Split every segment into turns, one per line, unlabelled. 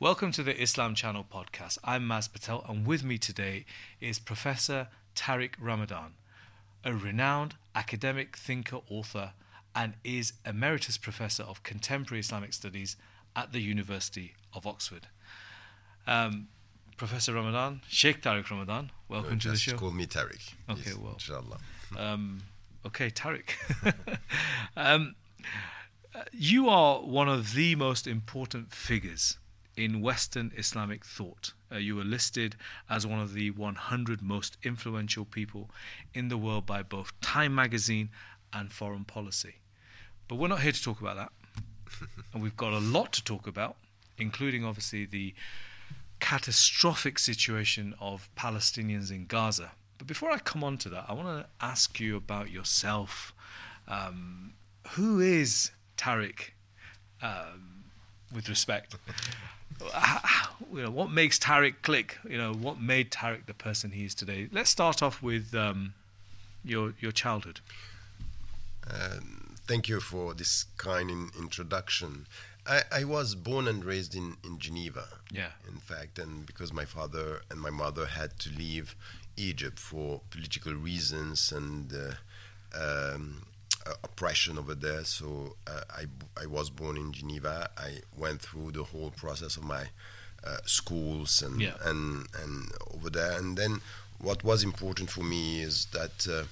Welcome to the Islam Channel podcast. I'm Mas Patel, and with me today is Professor Tariq Ramadan, a renowned academic thinker, author, and is Emeritus Professor of Contemporary Islamic Studies at the University of Oxford. Um, Professor Ramadan, Sheikh Tariq Ramadan, welcome to the
Just
show.
call me Tariq.
Okay,
Yes,
well.
Inshallah.
Um, okay, Tariq. um, uh, you are one of the most important figures in Western Islamic thought. Uh, you were listed as one of the 100 most influential people in the world by both Time magazine and Foreign Policy. But we're not here to talk about that. and we've got a lot to talk about, including obviously the catastrophic situation of Palestinians in Gaza. But before I come on to that, I want to ask you about yourself. Um, who is Tariq, um, with respect? You know, what makes Tariq click? You know, what made Tariq the person he is today? Let's start off with um, your your childhood.
Um, thank you for this kind in introduction. I, I was born and raised in, in Geneva.
Yeah.
In fact, and because my father and my mother had to leave Egypt for political reasons and uh, um, oppression over there, so uh, I, I was born in Geneva. I went through the whole process of my uh, schools and,
Yeah.
and and over there. And then what was important for me is that. Uh,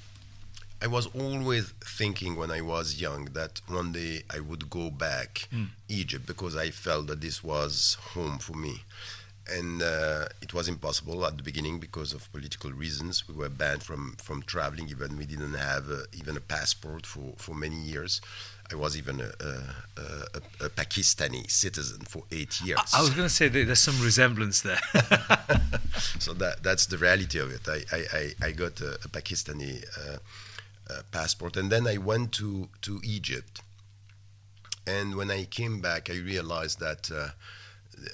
I was always thinking when I was young that one day I would go back Egypt because I felt that this was home for me. And uh, it was impossible at the beginning because of political reasons. We were banned from, from traveling, even we didn't have uh, even a passport for, for many years. I was even a, a, a, a Pakistani citizen for eight years.
I was going to say that there's some resemblance there.
so that that's the reality of it. I I, I, I got a, a Pakistani uh, uh, passport, and then I went to to Egypt. And when I came back, I realized that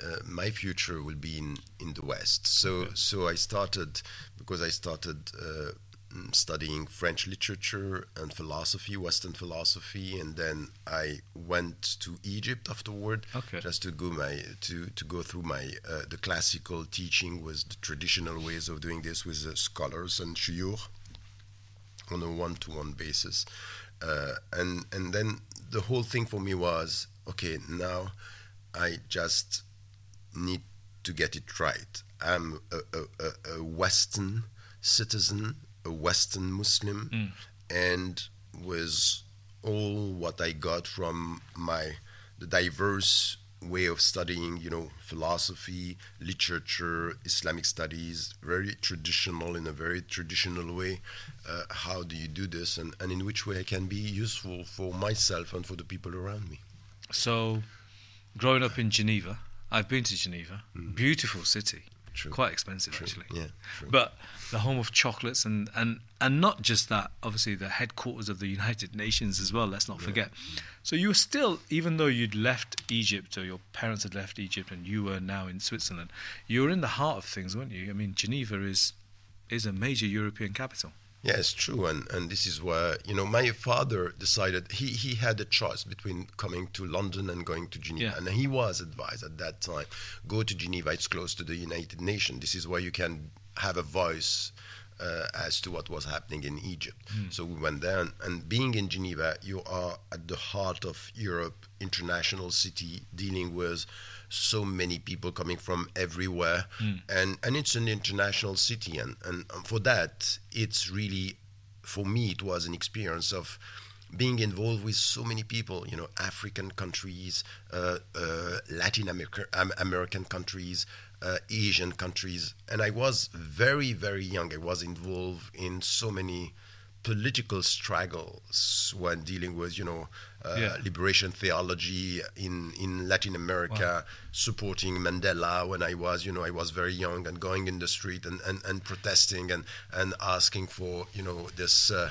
uh, my future will be in, in the West. So so I started because I started. Uh, mm, Studying French literature and philosophy, Western philosophy, and then I went to Egypt afterward,
Okay.
just to go my to to go through my uh, the classical teaching with the traditional ways of doing this with uh, scholars and shuyukh on a one-to-one basis uh, and and then the whole thing for me was okay now I just need to get it right I'm a, a, a, Western citizen a Western Muslim and with all what I got from my the diverse way of studying, you know, philosophy, literature, Islamic studies, very traditional in a very traditional way. Uh, how do you do this, and, and in which way I can be useful for myself and for the people around me?
So, growing up in Geneva, I've been to Geneva. Mm. Beautiful city.
True.
Quite expensive,
True.
actually.
Yeah, true.
But the home of chocolates and, and, and not just that, obviously, the headquarters of the United Nations as well, let's not forget. So, you were still, even though you'd left Egypt or your parents had left Egypt and you were now in Switzerland, you were in the heart of things, weren't you? I mean, Geneva is, is a major European capital.
Yeah, it's true, and, and this is where you know my father decided he, he had a choice between coming to London and going to Geneva,
Yeah.
and he was advised at that time go to Geneva. It's close to the United Nations. This is where you can have a voice uh, as to what was happening in Egypt. So we went there, and, and being in Geneva, you are at the heart of Europe, international city, dealing with so many people coming from everywhere, and and it's an international city, and and for that, it's really for me it was an experience of being involved with so many people you know african countries uh, uh, latin America, um, american countries uh, asian countries. And i was very very young. I was involved in so many political struggles when dealing with you know uh,
Yeah.
liberation theology in in latin america supporting mandela when i was you know i was very young and going in the street and and, and protesting and and asking for you know this uh,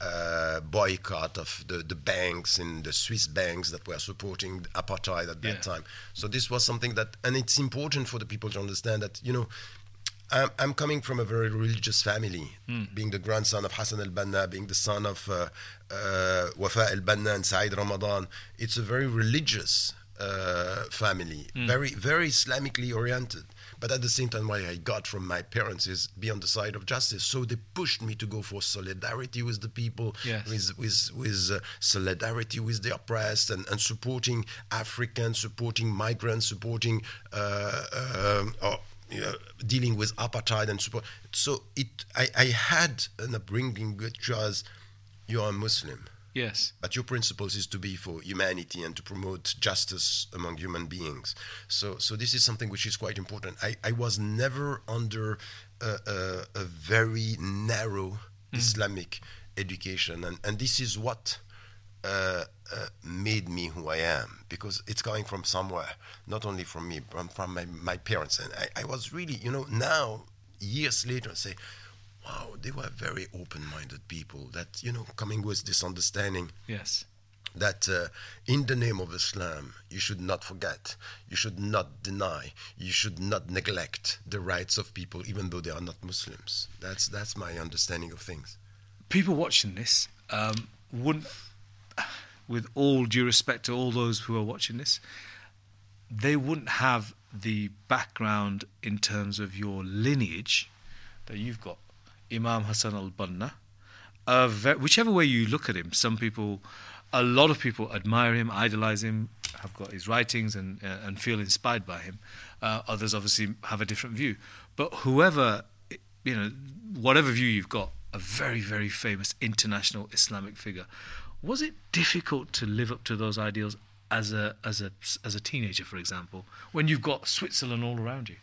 uh, boycott of the, the banks and the Swiss banks that were supporting apartheid at that
Yeah.
time. So this was something that, and it's important for the people to understand that you know. I'm, I'm coming from a very religious family, being the grandson of Hassan al-Banna, being the son of uh, uh, Wafa al-Banna and Saeed Ramadan. It's a very religious uh, family, very very Islamically oriented. But at the same time, what I got from my parents is be on the side of justice. So they pushed me to go for solidarity with the people,
Yes.
with with with uh, solidarity with the oppressed, and, and supporting Africans, supporting migrants, supporting uh, um, or, you know, dealing with apartheid and support. So it, I, I had an upbringing which was, you are a Muslim.
Yes.
But your principles is to be for humanity and to promote justice among human beings. So, so this is something which is quite important. I, I was never under a, a, a very narrow Islamic education, and, and this is what uh, uh, made me who I am because it's coming from somewhere, not only from me, but from my, my parents. And I, I was really, you know, now years later, I say, wow, they were very open-minded people. That you know, coming with this understanding
Yes.
that uh, in the name of Islam, you should not forget, you should not deny, you should not neglect the rights of people, even though they are not Muslims. That's that's my understanding of things.
People watching this um, wouldn't, with all due respect to all those who are watching this, they wouldn't have the background in terms of your lineage that you've got. Imam Hassan al Banna, uh, ve- whichever way you look at him, some people, a lot of people admire him, idolize him, have got his writings and uh, and feel inspired by him. Uh, others obviously have a different view. But whoever, you know, whatever view you've got, a very very famous international Islamic figure. Was it difficult to live up to those ideals as a as a as a teenager, for example, when you've got Switzerland all around you?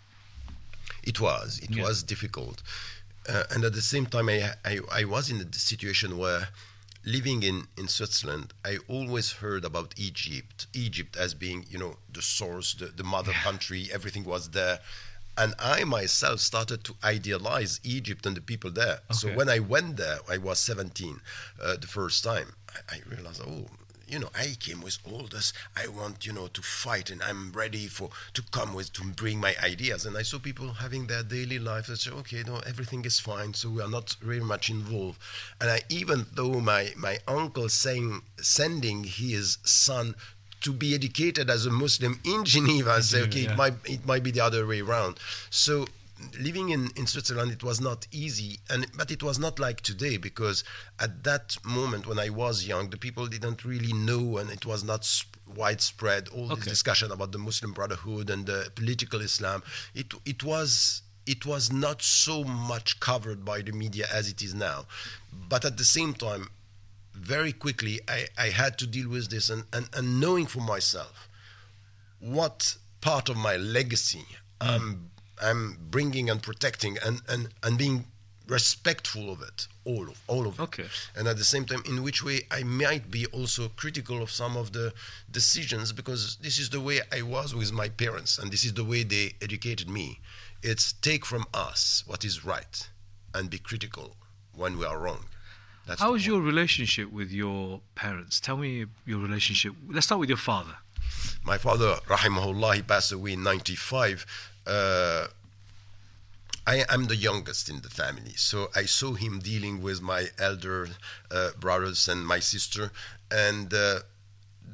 It was. It
Yeah.
was difficult. Uh, and at the same time, I, I, I was in a situation where living in, in Switzerland, I always heard about Egypt, Egypt as being, you know, the source, the, the mother country, everything was there. And I myself started to idealize Egypt and the people there. So when I went there, I was 17 uh, the first time. I, I realized, oh, you know, I came with all this. I want, you know, to fight, and I'm ready for to come with to bring my ideas. And I saw people having their daily life. I said, okay, no, everything is fine. So we are not very much involved. And I, even though my my uncle saying sending his son to be educated as a Muslim in Geneva, I say, okay,
yeah.
it might it might be the other way around. So living in, in Switzerland it was not easy. And but it was not like today because at that moment when I was young the people didn't really know and it was not sp- widespread all this
Okay.
discussion about the Muslim Brotherhood and the political Islam. It it was it was not so much covered by the media as it is now. But at the same time very quickly I, I had to deal with this and, and, and knowing for myself what part of my legacy hmm. I'm I'm bringing and protecting and, and, and being respectful of it all of all of it
Okay.
and at the same time in which way I might be also critical of some of the decisions because this is the way I was with my parents and this is the way they educated me it's take from us what is right and be critical when we are wrong that's
How was your relationship with your parents? Tell me your relationship. Let's start with your father.
my father, rahimahullah, he passed away in 95. Uh, I am the youngest in the family, so I saw him dealing with my elder uh, brothers and my sister, and uh,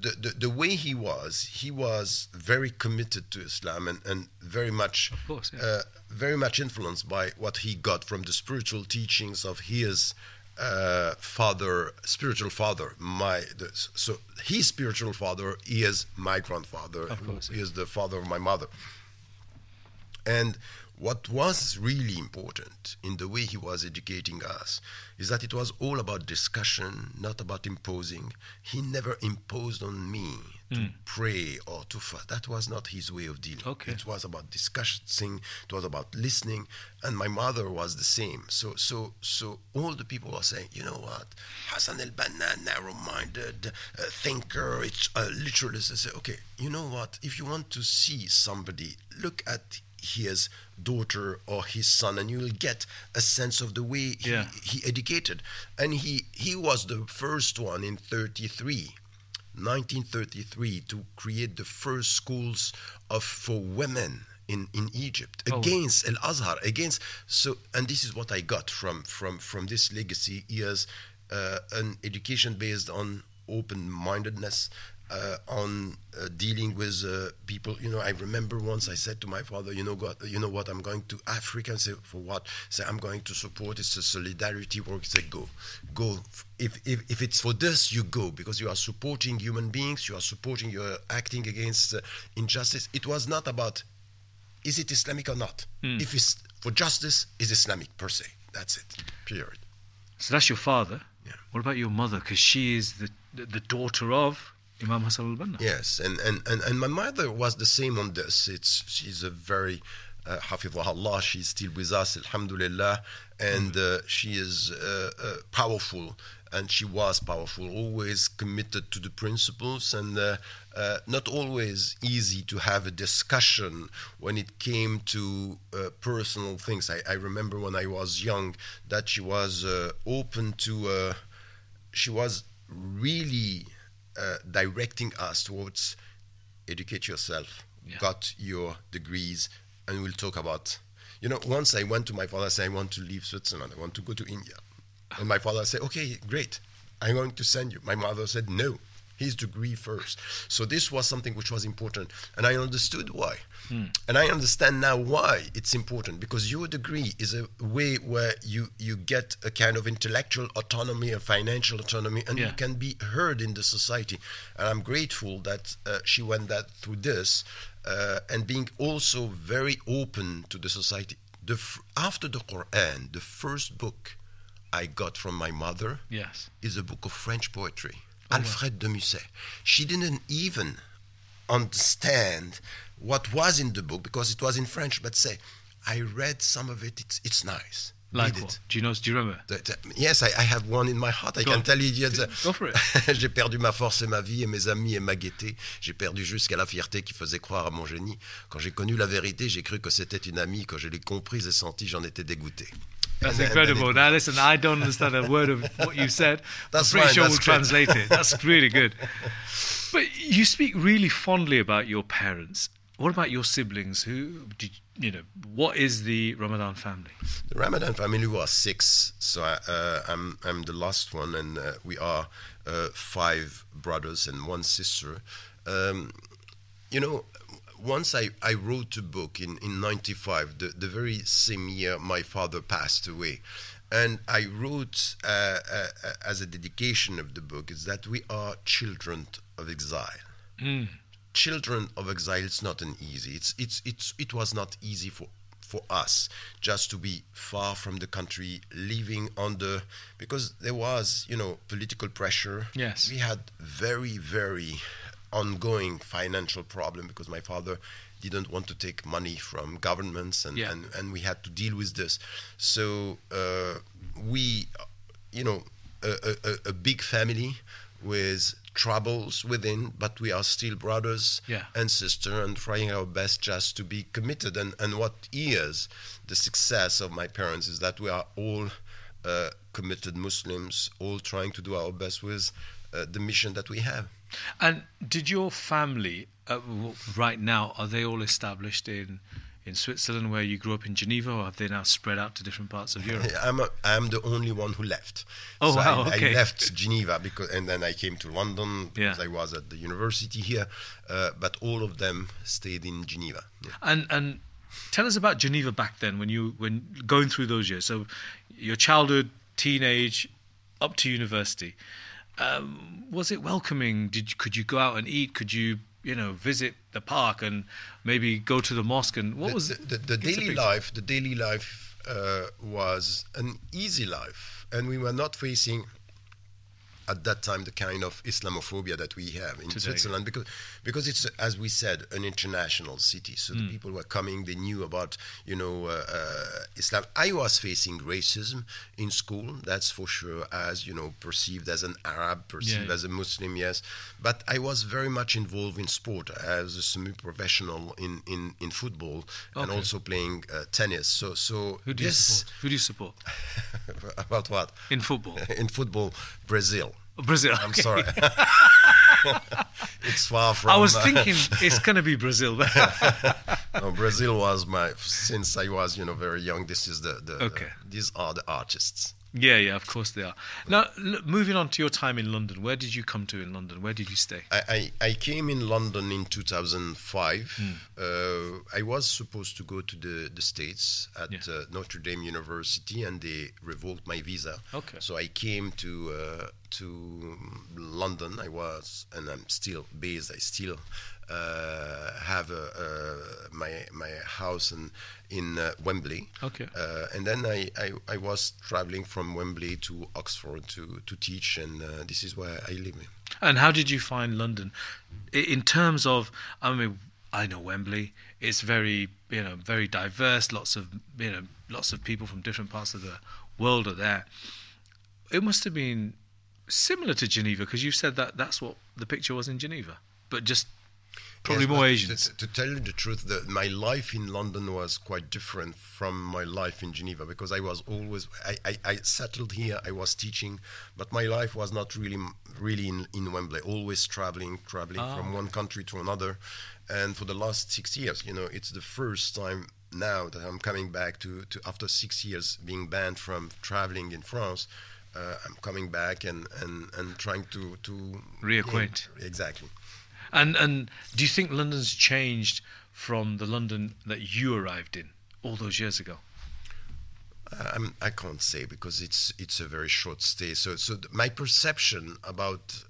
the, the the way he was, he was very committed to Islam and, and very much,
Of course, yeah.
uh, very much influenced by what he got from the spiritual teachings of his uh, father, spiritual father. My the, so his spiritual father is my grandfather,
Of
who
course, yeah.
is the father of my mother. And what was really important in the way he was educating us is that it was all about discussion, not about imposing. He never imposed on me to pray or to fast. That was not his way of dealing.
Okay.
It was about discussing. It was about listening, and my mother was the same. So, so, so all the people were saying, you know what, Hassan el-Banna, narrow-minded uh, thinker, it's a literalist. I say, okay, you know what? If you want to see somebody, look at his daughter or his son and you will get a sense of the way he,
Yeah.
he educated and he he was the first one in 33 1933 to create the first schools of for women in, in Egypt
Oh.
against Al Azhar against so and this is what I got from from from this legacy is uh, an education based on open mindedness uh, on uh, dealing with uh, people. You know, I remember once I said to my father, "You know, God, you know what? I'm going to Africa." And say, "For what?" Say, "I'm going to support. It's a solidarity work." Say, "Go, go. If, if if it's for this, you go because you are supporting human beings. You are supporting. You are acting against uh, injustice. It was not about is it Islamic or not. If it's for justice, is Islamic per se. That's it. Period.
So that's your father.
Yeah.
What about your mother? Because she is the the daughter of Imam Hassan al-Banna.
Yes, and, and, and, and my mother was the same on this. It's she's a very uh, Allah. She's still with us, Alhamdulillah, and uh, she is uh, uh, powerful, and she was powerful, always committed to the principles, and uh, uh, not always easy to have a discussion when it came to uh, personal things. I, I remember when I was young that she was uh, open to. Uh, she was really uh, directing us towards educate yourself,
Yeah.
got your degrees, and we'll talk about. You know, once I went to my father, said I want to leave Switzerland, I want to go to India, and my father said, "Okay, great, I'm going to send you." My mother said, "No." His degree first. So this was something which was important, and I understood why, and I understand now why it's important because your degree is a way where you you get a kind of intellectual autonomy, and financial autonomy, and
Yeah.
you can be heard in the society. And I'm grateful that uh, she went that through this, uh, and being also very open to the society. The f- after the Quran, the first book I got from my mother
Yes.
is a book of French poetry, Alfred de Musset. She didn't even understand what was in the book because it was in French, but say, I read some of it, it's, it's nice.
Like
Read
what?
it.
Do you know? Do you remember?
The- the- yes, I, I have one in my heart. I
Go
can
on.
tell you. yes,
Go for it.
J'ai perdu ma force et ma vie et mes amis et ma gaieté. J'ai perdu jusqu'à la fierté qui faisait croire à mon génie. Quand j'ai connu la vérité, j'ai cru que c'était une amie. Quand je l'ai comprise et sentie, j'en étais dégoûté.
That's
And then- then
incredible.
it-
Now, listen, I don't understand a word of what you said.
That's
I'm pretty
fine,
sure we'll translate it. That's really good. But you speak really fondly about your parents. What about your siblings? Who did you know? What is the Ramadan family?
The Ramadan family we are six, so I, uh, I'm I'm the last one, and uh, we are uh, five brothers and one sister. Um, you know, once I, I wrote a book in, in 95, the, the very same year my father passed away. And I wrote uh, uh, as a dedication of the book is that we are children of exile children of exile it's not an easy it's it's it's it was not easy for for us just to be far from the country living under because there was you know political pressure
Yes.
we had very very ongoing financial problem because my father didn't want to take money from governments and
Yeah.
and, and we had to deal with this so uh, we you know a, a, a- big family with troubles within but we are still brothers
Yeah.
and sister and trying our best just to be committed and and what is the success of my parents is that we are all uh, committed muslims all trying to do our best with uh, the mission that we have
And did your family uh, right now are they all established in in Switzerland where you grew up in Geneva, or have they now spread out to different parts of Europe?
I'm a, I'm the only one who left.
Oh,
So
wow,
I,
okay.
I left Geneva because, and then I came to London because
Yeah.
I was at the university here. Uh, but all of them stayed in Geneva. Yeah.
And and tell us about Geneva back then when you when going through those years. So your childhood, teenage, up to university. Um, was it welcoming? Did you, could you go out and eat? Could you you know visit the park and maybe go to the mosque? And what
the,
was
the, the, the
give us a
daily life? The daily life uh, was an easy life, and we were not facing at that time the kind of Islamophobia that we have in
Today.
Switzerland because because it's as we said an international city so
Hmm.
the people were coming they knew about you know uh, uh, Islam I was facing racism in school that's for sure as you know perceived as an Arab perceived
Yeah.
as a Muslim yes but I was very much involved in sport as a semi-professional in, in, in football and also playing uh, tennis so so
Who do you support? Who do you support
about what
in football?
in football Brazil
Brazil.
I'm sorry. it's far from.
I was
uh,
thinking it's going to be Brazil.
no, Brazil was my since I was you know very young. This is the, the
Okay.
these are the artists.
Yeah, yeah, of course they are. Now, look, moving on to your time in London, where did you come to in London? Where did you stay?
I, I, I came in London in 2005.
Hmm.
Uh, I was supposed to go to the, the States at
Yeah.
uh, Notre Dame University and they revoked my visa.
Okay.
So I came to uh, to London. I was, and I'm still based. I still have a, uh, my my house in in uh, Wembley.
Okay.
Uh, and then I, I, I was traveling from Wembley to Oxford to, to teach, and uh, this is where I live.
And how did you find London in terms of? I mean, I know Wembley. It's very, you know, very diverse. Lots of, you know, lots of people from different parts of the world are there. It must have been similar to Geneva because you said that that's what the picture was in Geneva, but just probably
Yes,
more Asians.
To, to tell you the truth, the, my life in London was quite different from my life in Geneva because I was always I, I, I settled here. I was teaching, but my life was not really really in, in Wembley. Always traveling, traveling
Ah,
from one country to another, and for the last six years, you know, it's the first time now that I'm coming back to, to after six years being banned from traveling in France. Uh, I'm coming back and, and, and trying to to
Reacquaint.
Yeah, exactly.
And and do you think London's changed from the London that you arrived in all those years ago?
Um, I can't say because it's it's a very short stay. So so th- my perception about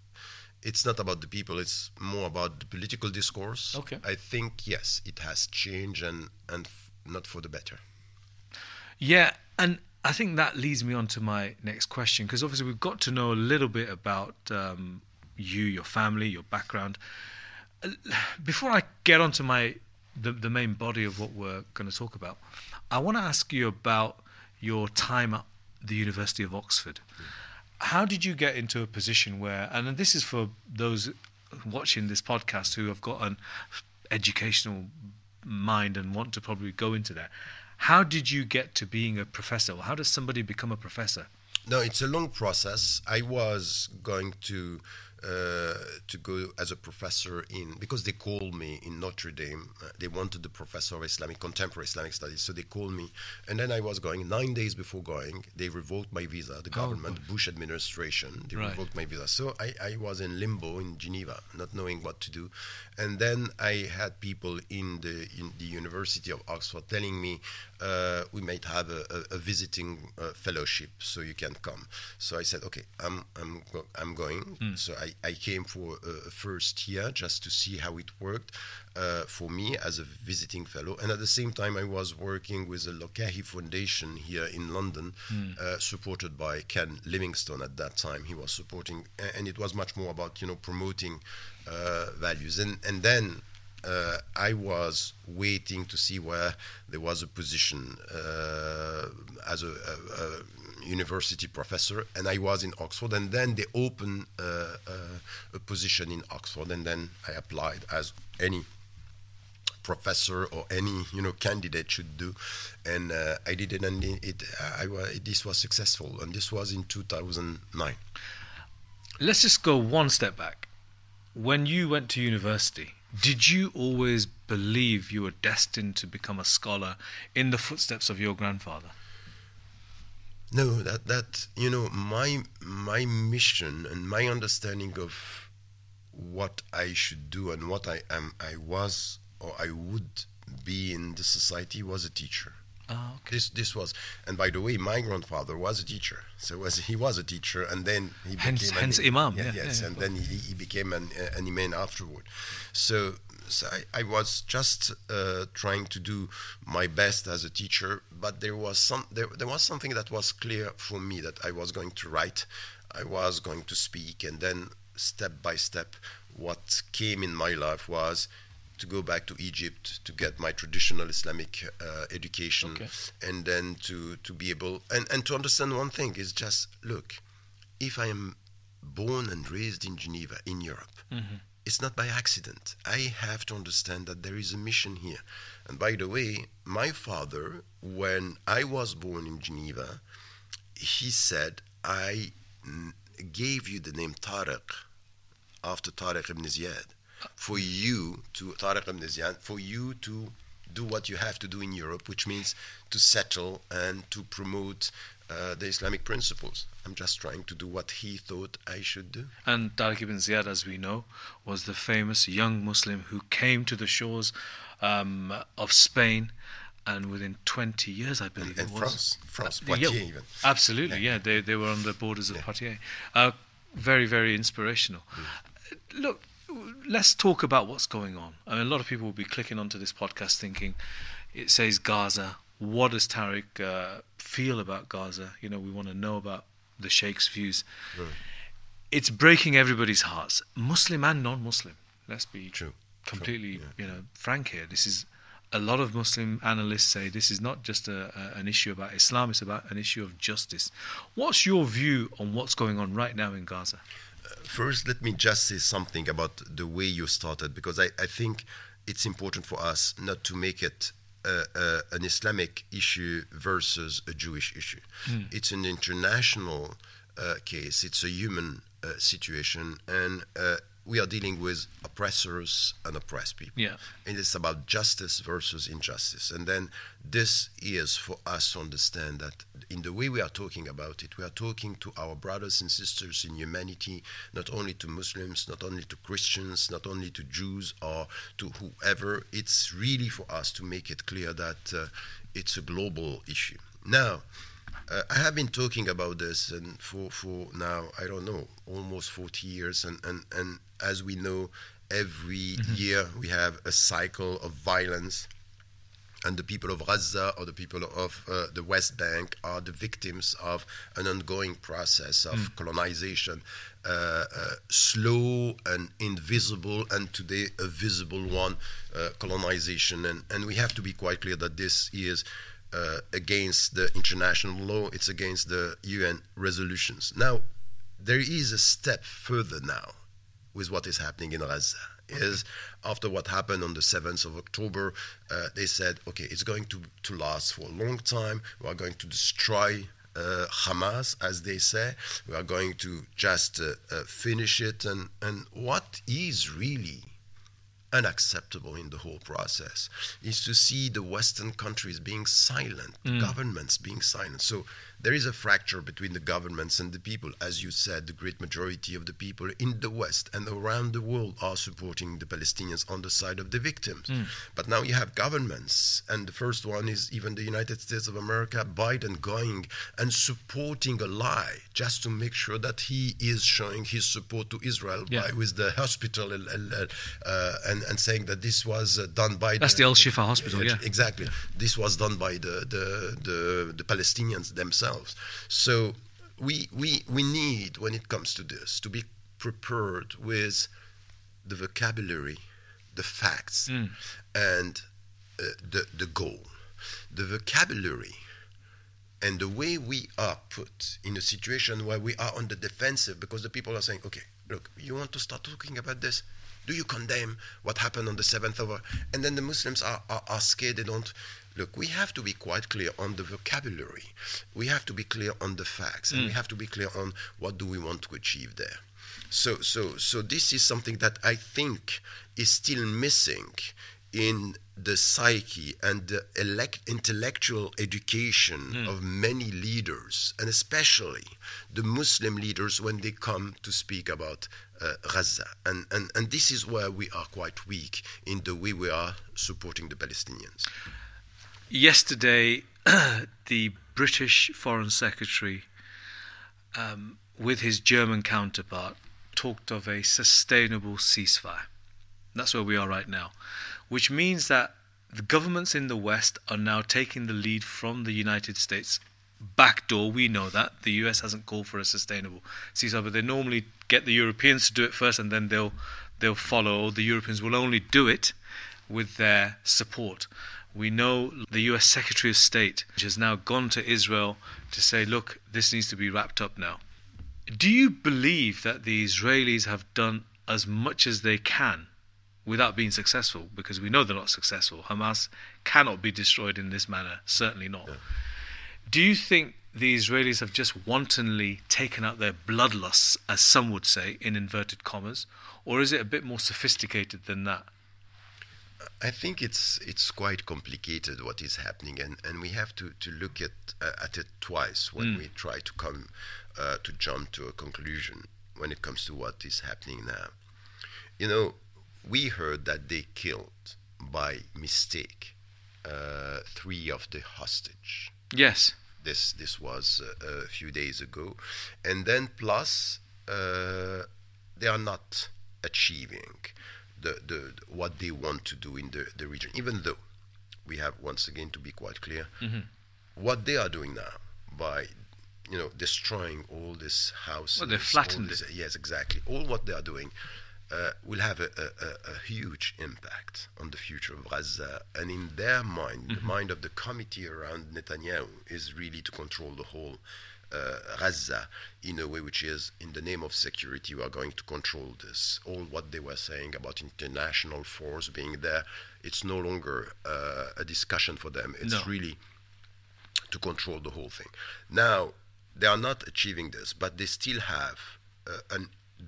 it's not about the people. It's more about the political discourse.
Okay.
I think yes, it has changed and and f- not for the better.
Yeah, and I think that leads me on to my next question because obviously we've got to know a little bit about um, you, your family, your background. Before I get onto my the, the main body of what we're going to talk about, I want to ask you about your time at the University of Oxford. Mm. How did you get into a position where, and this is for those watching this podcast who have got an educational mind and want to probably go into that. How did you get to being a professor? How does somebody become a professor?
No, it's a long process. I was going to uh, to go as a professor in because they called me in Notre Dame. Uh, they wanted the professor of Islamic contemporary Islamic studies, so they called me, and then I was going. Nine days before going, they revoked my visa. The government, Bush administration, they
Right.
revoked my visa. So I, I was in limbo in Geneva, not knowing what to do, and then I had people in the in the University of Oxford telling me uh, we might have a, a, a visiting uh, fellowship, so you can come. So I said, okay, I'm I'm go- I'm going. So I, I came for a, a first year just to see how it worked uh, for me as a visiting fellow, and at the same time I was working with the Lokahi Foundation here in London, uh, supported by Ken Livingstone at that time. He was supporting, and it was much more about you know promoting uh, values, and and then uh, I was waiting to see where there was a position uh, as a, a, a university professor, and I was in Oxford, and then they opened uh, uh, a position in Oxford, and then I applied as any professor or any you know candidate should do, and uh, I did it, and it, I, wa- this was successful, and this was in 2009.
Let's just go one step back. When you went to university, did you always believe you were destined to become a scholar in the footsteps of your grandfather?
No, that that you know my my mission and my understanding of what I should do and what I am I was or I would be in the society was a teacher.
Oh, okay.
This this was and by the way, my grandfather was a teacher. So was he was a teacher and then he
Hence-
became
hence
an,
imam,
Yeah,
yeah,
yes,
yeah,
and then he, he became an an imam afterward. So, so I, I was just uh, trying to do my best as a teacher, but there was some there, there was something that was clear for me that I was going to write, I was going to speak, and then step by step, what came in my life was to go back to Egypt to get my traditional Islamic uh, education,
Okay.
and then to to be able and and to understand one thing is just look, if I am born and raised in Geneva in Europe. It's not by accident. I have to understand that there is a mission here. And by the way, my father, when I was born in Geneva, he said, I gave you the name Tariq after Tariq ibn Ziyad for you to Tariq ibn Ziyad for you to do what you have to do in Europe, which means to settle and to promote uh, the Islamic principles. I'm just trying to do what he thought I should do.
And Tariq ibn Ziyad, as we know, was the famous young Muslim who came to the shores um, of Spain. And within 20 years, I believe
and,
it was.
France, France,
Uh,
Poitiers
yeah,
even.
Absolutely, yeah. They, they were on the borders of
Yeah.
Poitiers. Uh, very, very inspirational. Uh, Look, let's talk about what's going on. I mean, a lot of people will be clicking onto this podcast thinking it says Gaza. What does Tariq uh, feel about Gaza? You know, we want to know about the Sheikh's views. It's breaking everybody's hearts, Muslim and non-Muslim. Let's be
True.
completely,
True,
you know, frank here. This is a lot of Muslim analysts say this is not just a, a, an issue about Islam; it's about an issue of justice. What's your view on what's going on right now in Gaza?
First, let me just say something about the way you started, because I, I think it's important for us not to make it uh, uh, an Islamic issue versus a Jewish issue. It's an international uh, case, it's a human uh, situation, and uh, we are dealing with oppressors and oppressed people.
Yeah.
And it's about justice versus injustice. And then this is for us to understand that in the way we are talking about it, we are talking to our brothers and sisters in humanity, not only to Muslims, not only to Christians, not only to Jews or to whoever. It's really for us to make it clear that uh, it's a global issue. Now, uh, I have been talking about this and for, for now, I don't know, almost 40 years. And, and, and as we know, every year we have a cycle of violence. And the people of Gaza or the people of uh, the West Bank are the victims of an ongoing process of colonization, uh, uh, slow and invisible, and today a visible one, uh, colonization. And, and we have to be quite clear that this is uh, against the international law, it's against the UN resolutions. Now, there is a step further now with what is happening in Gaza. Is after what happened on the 7th of October, uh, they said, okay, it's going to, to last for a long time. We are going to destroy uh, Hamas, as they say. We are going to just uh, uh, finish it. And, and what is really unacceptable in the whole process is to see the Western countries being silent, mm. governments being silent. So there is a fracture between the governments and the people. As you said, the great majority of the people in the West and around the world are supporting the Palestinians on the side of the victims. But now you have governments, and the first one is even the United States of America, Biden going and supporting a lie just to make sure that he is showing his support to Israel
Yeah.
by, with the hospital uh, uh, and, and saying that this was uh, done by
That's the Al Shifa hospital, yeah.
exactly this was done by the the, the, the Palestinians themselves so we we we need when it comes to this to be prepared with the vocabulary the facts and uh, the the goal the vocabulary and the way we are put in a situation where we are on the defensive because the people are saying, okay, look, you want to start talking about this? Do you condemn what happened on the 7th of And then the Muslims are, are, are scared. They don't. Look, we have to be quite clear on the vocabulary. We have to be clear on the facts. And we have to be clear on what do we want to achieve there. So, so, so this is something that I think is still missing in the psyche and the elect- intellectual education of many leaders, and especially the Muslim leaders when they come to speak about uh, Gaza. And, and, and this is where we are quite weak in the way we are supporting the Palestinians.
Yesterday, the British Foreign Secretary, um, with his German counterpart, talked of a sustainable ceasefire. That's where we are right now, which means that the governments in the West are now taking the lead from the United States. Backdoor, we know that the US hasn't called for a sustainable ceasefire, but they normally get the Europeans to do it first, and then they'll they'll follow. The Europeans will only do it with their support. We know the US Secretary of State which has now gone to Israel to say, look, this needs to be wrapped up now. Do you believe that the Israelis have done as much as they can without being successful? Because we know they're not successful. Hamas cannot be destroyed in this manner, certainly not. Do you think the Israelis have just wantonly taken out their bloodlusts, as some would say, in inverted commas? Or is it a bit more sophisticated than that?
I think it's it's quite complicated what is happening, and, and we have to, to look at uh, at it twice when
Mm.
we try to come uh, to jump to a conclusion when it comes to what is happening now. You know, we heard that they killed by mistake uh, three of the hostage.
Yes.
This this was uh, a few days ago, and then plus uh, they are not achieving the, the what they want to do in the, the region. Even though we have once again to be quite clear,
Mhm.
what they are doing now by you know destroying all this house.
Well, they flattened
it. Yes, exactly. All what they are doing uh, will have a, a, a, huge impact on the future of Gaza. And in their mind, the mind of the committee around Netanyahu is really to control the whole Gaza in a way which is, in the name of security, we are going to control this. All what they were saying about international force being there, it's no longer uh, a discussion for them. It's
No.
really to control the whole thing. Now, they are not achieving this, but they still have uh, a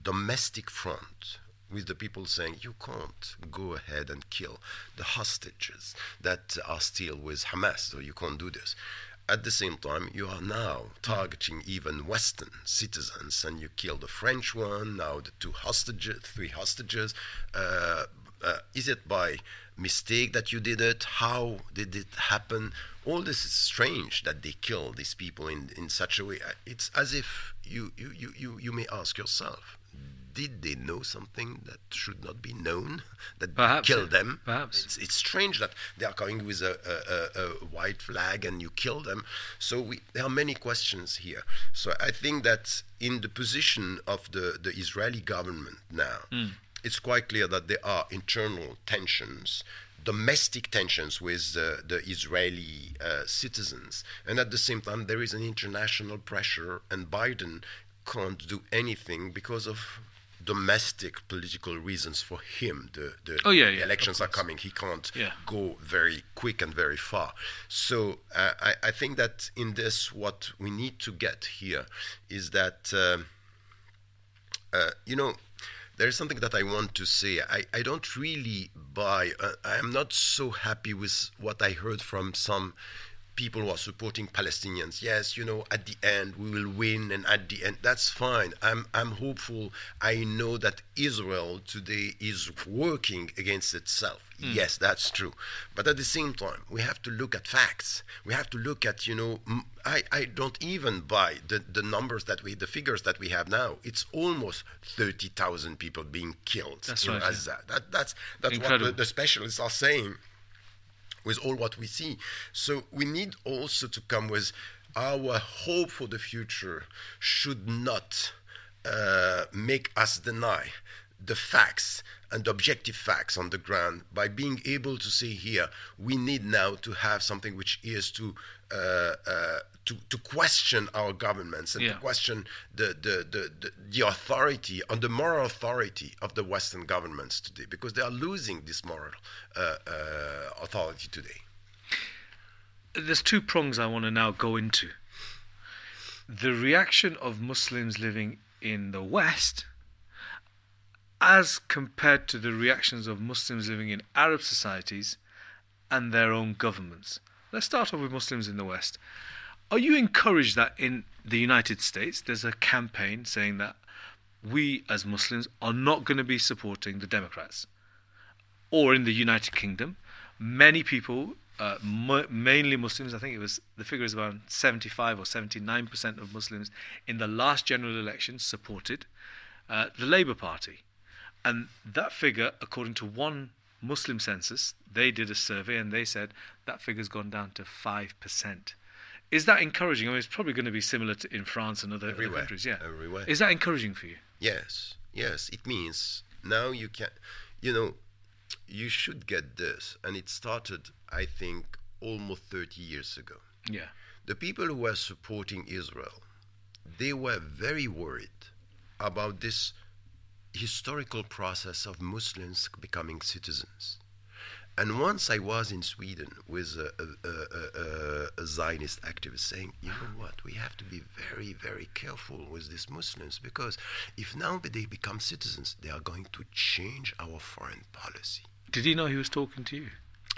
domestic front with the people saying you can't go ahead and kill the hostages that are still with Hamas, so you can't do this. At the same time, you are now targeting even Western citizens, and you kill the French one, now the two hostages, three hostages. Uh, uh, is it by mistake that you did it? How did it happen? All this is strange that they kill these people in, in such a way. It's as if you, you, you, you may ask yourself, did they know something that should not be known that
Perhaps,
killed
yeah.
them?
Perhaps.
It's, it's strange that they are coming with a, a, a, white flag and you kill them. So we, there are many questions here. So I think that in the position of the, the Israeli government now, it's quite clear that there are internal tensions, domestic tensions with uh, the Israeli uh, citizens, and at the same time there is an international pressure, and Biden can't do anything because of domestic political reasons for him. The, the,
Oh, yeah, yeah,
elections are coming. He can't
Yeah.
go very quick and very far. So uh, I, I think that in this, what we need to get here is that, um, uh, you know, there is something that I want to say. I, I don't really buy, uh, I am not so happy with what I heard from some people who are supporting Palestinians. Yes, you know, at the end we will win, and at the end, that's fine. I'm, I'm hopeful. I know that Israel today is working against itself. Hmm. Yes, that's true. But at the same time, we have to look at facts. We have to look at, you know, I, I don't even buy the, the numbers that we, the figures that we have now. It's almost 30,000 people being killed
That's
in
right, yeah.
That, that's that's what the, the specialists are saying with all what we see. So we need also to come with our hope for the future should not uh, make us deny the facts and objective facts on the ground by being able to say here we need now to have something which is to to, to question our governments and
Yeah.
to question the, the, the, the, the authority on the moral authority of the Western governments today because they are losing this moral uh, uh, authority today.
There's two prongs I want to now go into. The reaction of Muslims living in the West as compared to the reactions of Muslims living in Arab societies and their own governments. Let's start off with Muslims in the West. Are you encouraged that in the United States there's a campaign saying that we as Muslims are not going to be supporting the Democrats? Or in the United Kingdom, many people, uh, mo- mainly Muslims, I think it was the figure is around 75 or 79% of Muslims in the last general election supported uh, the Labour Party. And that figure, according to one Muslim census, they did a survey and they said that figure's gone down to 5%. Is that encouraging? I mean, it's probably going to be similar to in France and other, other countries. Yeah.
everywhere.
Is that encouraging for you?
Yes, yes, it means now you can, you know, you should get this. And it started, I think, almost 30 years ago.
Yeah.
The people who were supporting Israel, they were very worried about this historical process of Muslims becoming citizens. And once I was in Sweden with a, a, a, a, a Zionist activist saying, you know what, we have to be very, very careful with these Muslims because if now they become citizens, they are going to change our foreign policy.
Did he know he was talking to you?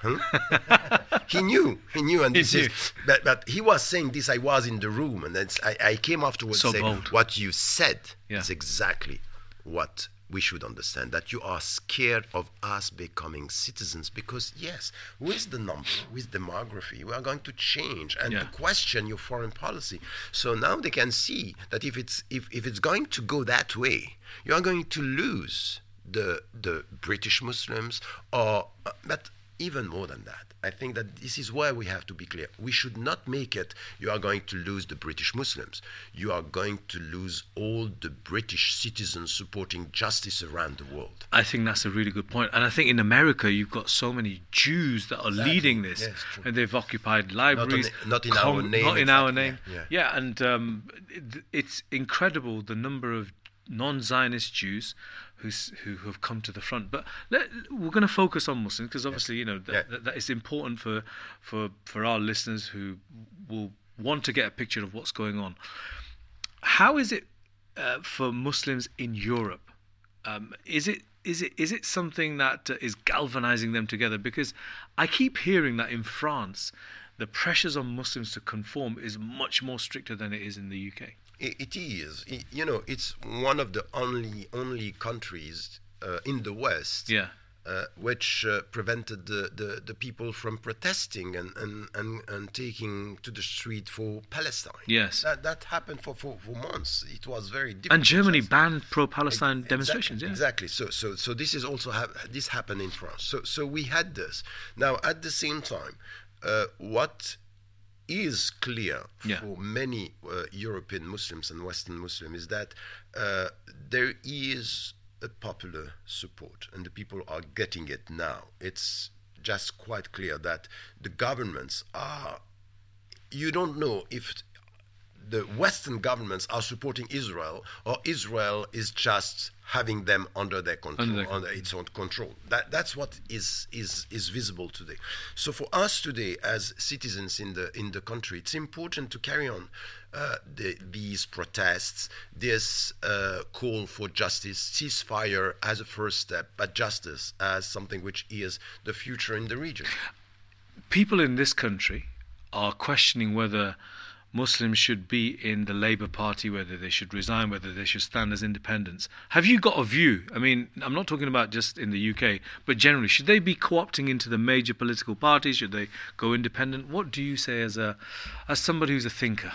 Huh? he knew, he knew, and
He
this
knew.
is. But, but he was saying this. I was in the room, and then I, I came afterwards
So
saying
bold.
what you said
Yeah.
is exactly what we should understand. That you are scared of us becoming citizens because yes, with the number, with demography, we are going to change and
Yeah.
to question your foreign policy. So now they can see that if it's if, if it's going to go that way, you are going to lose the the British Muslims, or uh, but even more than that, I think that this is where we have to be clear. We should not make it. You are going to lose the British Muslims. You are going to lose all the British citizens supporting justice around the world.
I think that's a really good point. And I think in America, you've got so many Jews that are
Exactly.
leading this,
Yes,
and they've occupied libraries.
not in our name,
Not in our
exactly.
name.
Yeah,
Yeah, and um, it, it's incredible the number of non-Zionist Jews who's, who have come to the front. But let, we're going to focus on Muslims because obviously, you know, that,
Yeah.
that, that is important for, for, for our listeners who will want to get a picture of what's going on. How is it uh, for Muslims in Europe? Um, is it is it is it something that uh, is galvanizing them together? Because I keep hearing that in France, the pressures on Muslims to conform is much more stricter than it is in the UK.
I- It is. I- You know, it's one of the only only countries uh, in the West
Yeah.
uh, which uh, prevented the, the, the people from protesting and, and, and, and taking to the street for Palestine.
Yes.
That, that happened for, for, for months. It was very difficult.
And Germany
just-
banned pro-Palestine
Exactly,
demonstrations. Yeah.
Exactly. So, so, so this is also this happened in France. So, so we had this. Now, at the same time, uh, what is clear
Yeah.
for many uh, European Muslims and Western Muslims is that uh, there is a popular support, and the people are getting it now. It's just quite clear that the governments are. You don't know if the Western governments are supporting Israel, or Israel is just having them under their control,
Under
under, its own control. That that's what is is is visible today. So for us today, as citizens in the in the country, it's important to carry on uh, the, these protests, this uh, call for justice, ceasefire as a first step, but justice as something which is the future in the region.
people in this country are questioning whether Muslims should be in the Labour Party, whether they should resign, whether they should stand as independents. Have you got a view? I mean, I'm not talking about just in the UK, but generally, should they be co-opting into the major political parties? Should they go independent? What do you say as a as somebody who's a thinker?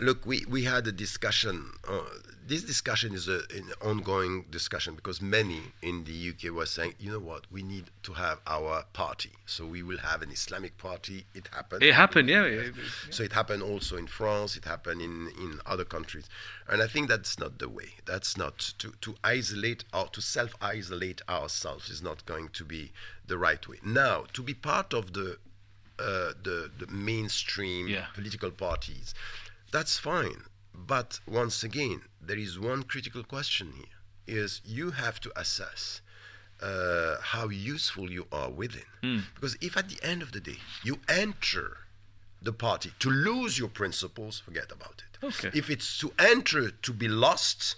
look, we, we had a discussion. Uh, this discussion is a, an ongoing discussion because many in the UK were saying, you know what, we need to have our party. So we will have an Islamic party. It happened.
It happened, yeah. It-
So it happened also in France. It happened in, in other countries, and I think that's not the way. That's not to, to isolate or to self isolate ourselves is not going to be the right way. Now to be part of the uh, the the mainstream
Yeah.
political parties, that's fine. But once again, there is one critical question here: is you have to assess uh, how useful you are within. Because if at the end of the day you enter the party to lose your principles, forget about it.
Okay.
If it's to enter to be lost,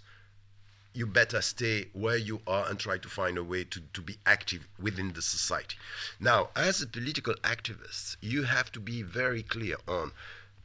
you better stay where you are and try to find a way to, to be active within the society. Now, as a political activist, you have to be very clear on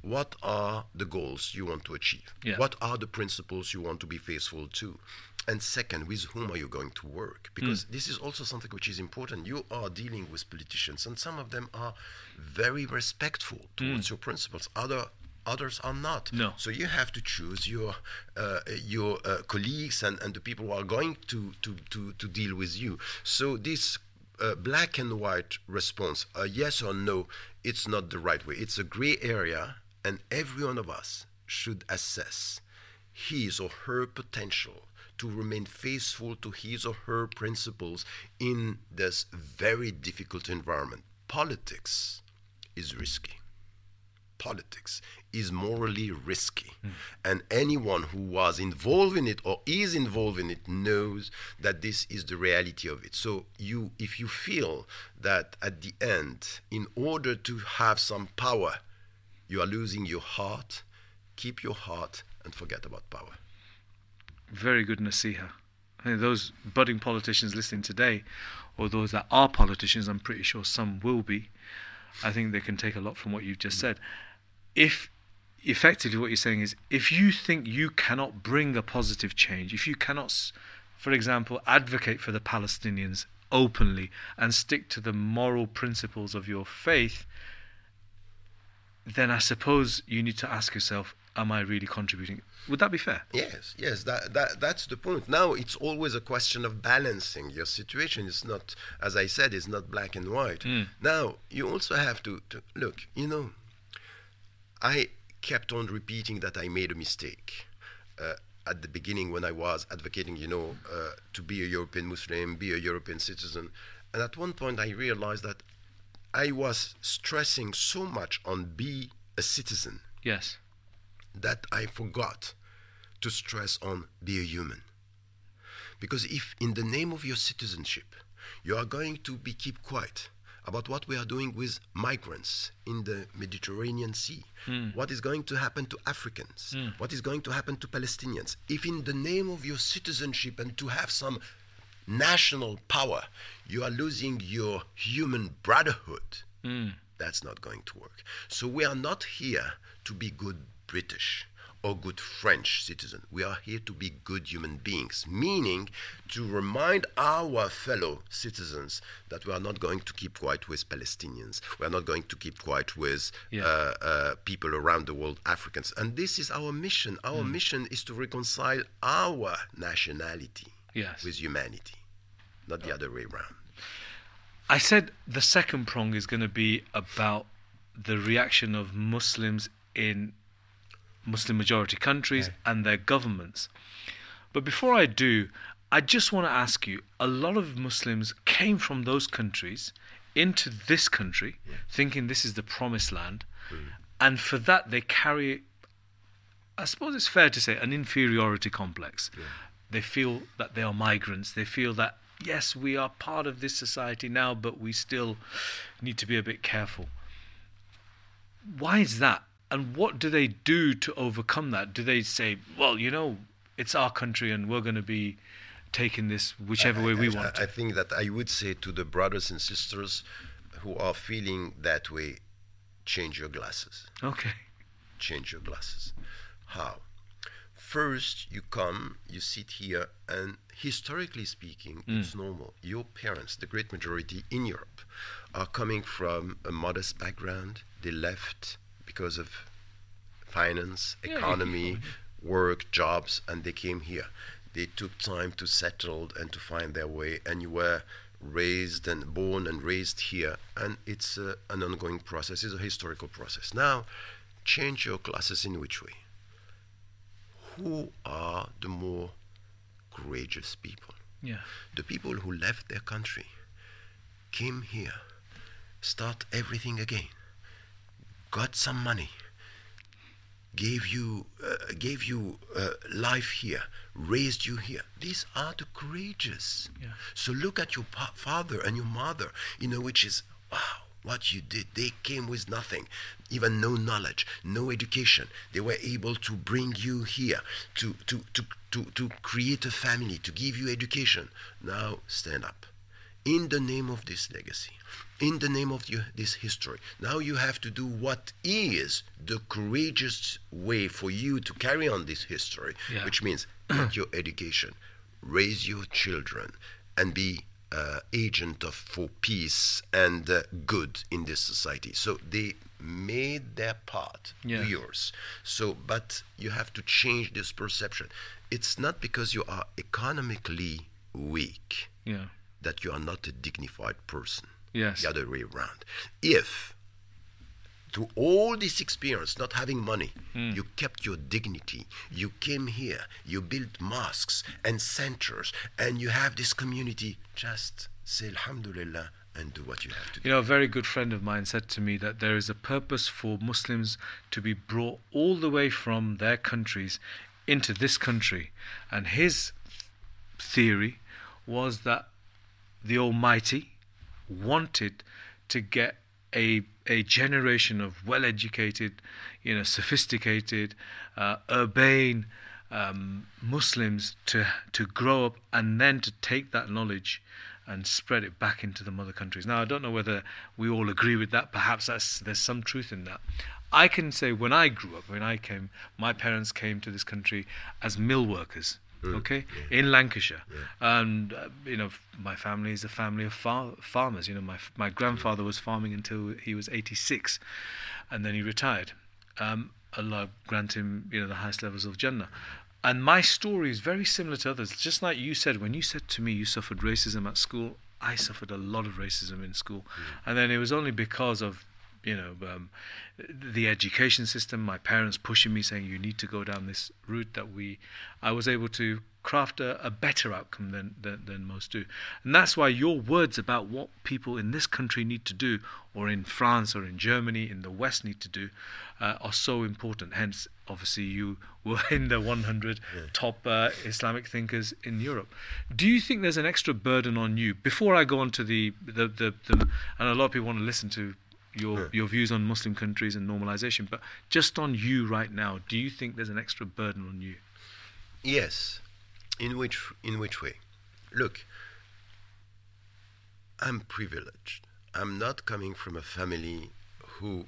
what are the goals you want to achieve?
Yeah.
What are the principles you want to be faithful to? And second, with whom are you going to work? Because this is also something which is important. You are dealing with politicians, and some of them are very respectful towards your principles. Other others are not.
No.
So you have to choose your uh, your uh, colleagues and, and the people who are going to, to, to, to deal with you. So this uh, black and white response, a yes or no, it's not the right way. It's a gray area, and every one of us should assess his or her potential to remain faithful to his or her principles in this very difficult environment. Politics is risky politics is morally risky. Hmm. And anyone who was involved in it or is involved in it knows that this is the reality of it. So you if you feel that at the end, in order to have some power, you are losing your heart, keep your heart and forget about power.
Very good nasiha. Those budding politicians listening today or those that are politicians, I'm pretty sure some will be. I think they can take a lot from what you've just said. If effectively what you're saying is if you think you cannot bring a positive change, if you cannot, for example, advocate for the Palestinians openly and stick to the moral principles of your faith, then I suppose you need to ask yourself, am I really contributing? Would that be fair?
Yes, yes, that, that that's the point. Now it's always a question of balancing. Your situation It's not, as I said, it's not black and white.
Mm.
Now you also have to, to look. You know, I kept on repeating that I made a mistake uh, at the beginning when I was advocating, you know, uh, to be a European Muslim, be a European citizen, and at one point I realized that I was stressing so much on be a citizen
Yes.
that I forgot to stress on be a human. Because if in the name of your citizenship you are going to be keep quiet about what we are doing with migrants in the Mediterranean Sea, hmm. what is going to happen to Africans, hmm. what is going to happen to Palestinians, if in the name of your citizenship and to have some national power you are losing your human brotherhood, that's not going to work. So we are not here to be good British or good French citizen. We are here to be good human beings, meaning to remind our fellow citizens that we are not going to keep quiet with Palestinians. We are not going to keep quiet with
Yeah.
uh, uh, people around the world, Africans. And this is our mission. Our mission is to reconcile our nationality
Yes.
with humanity, not the other way around.
I said the second prong is going to be about the reaction of Muslims in Muslim majority countries and their governments. But before I do, I just want to ask you a lot of Muslims came from those countries into this country thinking this is the promised land. Mm. And for that, they carry, I suppose it's fair to say, an inferiority complex. They feel that they are migrants. They feel that, yes, we are part of this society now, but we still need to be a bit careful. Why is that? And what do they do to overcome that? Do they say, well, you know, it's our country and we're going to be taking this whichever way we
I-
want
I, I think that I would say to the brothers and sisters who are feeling that way, change your glasses.
Okay.
Change your glasses. How? First, you come, you sit here, and historically speaking, it's normal. Your parents, the great majority in Europe, are coming from a modest background. They left because of finance,
Yeah,
economy, work, jobs, and they came here. They took time to settle and to find their way, and you were raised and born and raised here, and it's uh, an ongoing process. It's a historical process. Now, change your classes in which way? Who are the more courageous people?
Yeah.
The people who left their country, came here, start everything again, got some money, gave you uh, gave you uh, life here, raised you here. These are the courageous.
Yeah.
So look at your pa- father and your mother, you know, which is wow. What you did, they came with nothing, even no knowledge, no education. They were able to bring you here, to, to, to, to, to create a family, to give you education. Now stand up. In the name of this legacy, in the name of your, this history, now you have to do what is the courageous way for you to carry on this history,
Yeah.
which means get your education, raise your children, and be uh, agent of for peace and uh, good in this society. So they made their part,
Yeah.
yours. So, but you have to change this perception. It's not because you are economically weak
Yeah.
that you are not a dignified person.
Yes.
The other way around. If through all this experience, not having money, hmm. you kept your dignity. You came here, you built mosques and centers, and you have this community. Just say Alhamdulillah and do what you have to do.
You know, a very good friend of mine said to me that there is a purpose for Muslims to be brought all the way from their countries into this country. And his theory was that the Almighty wanted to get a a generation of well-educated, you know, sophisticated, uh, urbane um, Muslims to to grow up and then to take that knowledge and spread it back into the mother countries. Now, I don't know whether we all agree with that. Perhaps there's some truth in that. I can say when I grew up, when I came, my parents came to this country as mill workers.
Mm,
Okay,
yeah.
in Lancashire,
Yeah.
and uh, you know, my family is a family of far- farmers. You know, my my grandfather was farming until he was 86, and then he retired. Um, Allah grant him, you know, the highest levels of Jannah. And my story is very similar to others. Just like you said, when you said to me you suffered racism at school, I suffered a lot of racism in school, and then it was only because of you know um, the education system my parents pushing me saying you need to go down this route that we i was able to craft a, a better outcome than, than than most do. And that's why your words about what people in this country need to do or in france or in germany in the west need to do uh, are so important. Hence obviously you were in the 100 top uh, islamic thinkers in europe. Do you think there's an extra burden on you? Before i go on to the the, the, the and a lot of people want to listen to your
Yeah.
your views on Muslim countries and normalization, but just on you right now, do you think there's an extra burden on you?
Yes. In which in which way? Look, I'm privileged. I'm not coming from a family who,